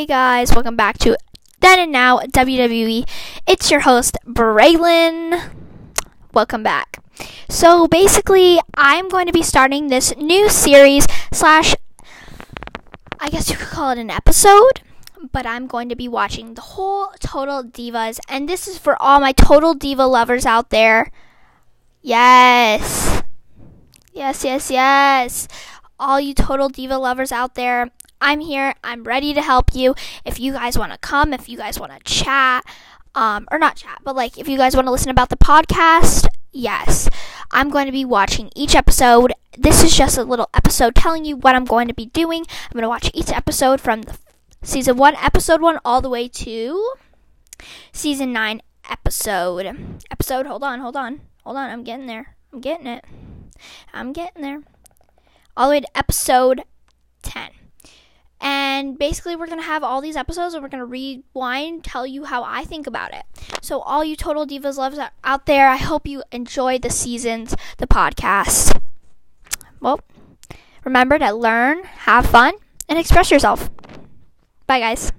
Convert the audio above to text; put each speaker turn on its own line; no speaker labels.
Hey guys, welcome back to Then and Now WWE. It's your host, Braylon. Welcome back. So basically, I'm going to be starting this new series slash I guess you could call it an episode, but I'm going to be watching the whole Total Divas, and this is for all my Total Diva lovers out there. Yes. Yes, yes, yes. All you Total Diva lovers out there, I'm here. I'm ready to help you. If you guys want to come, if you guys want to chat, um, or not chat, but like if you guys want to listen about the podcast, yes, I'm going to be watching each episode. This is just a little episode telling you what I'm going to be doing. I'm going to watch each episode from the season one, episode one, all the way to season nine, episode. Episode, hold on, hold on, hold on. I'm getting there. I'm getting it. I'm getting there. All the way to episode 10. And basically, we're going to have all these episodes and we're going to rewind, tell you how I think about it. So, all you Total Divas loves out there, I hope you enjoy the seasons, the podcast. Well, remember to learn, have fun, and express yourself. Bye, guys.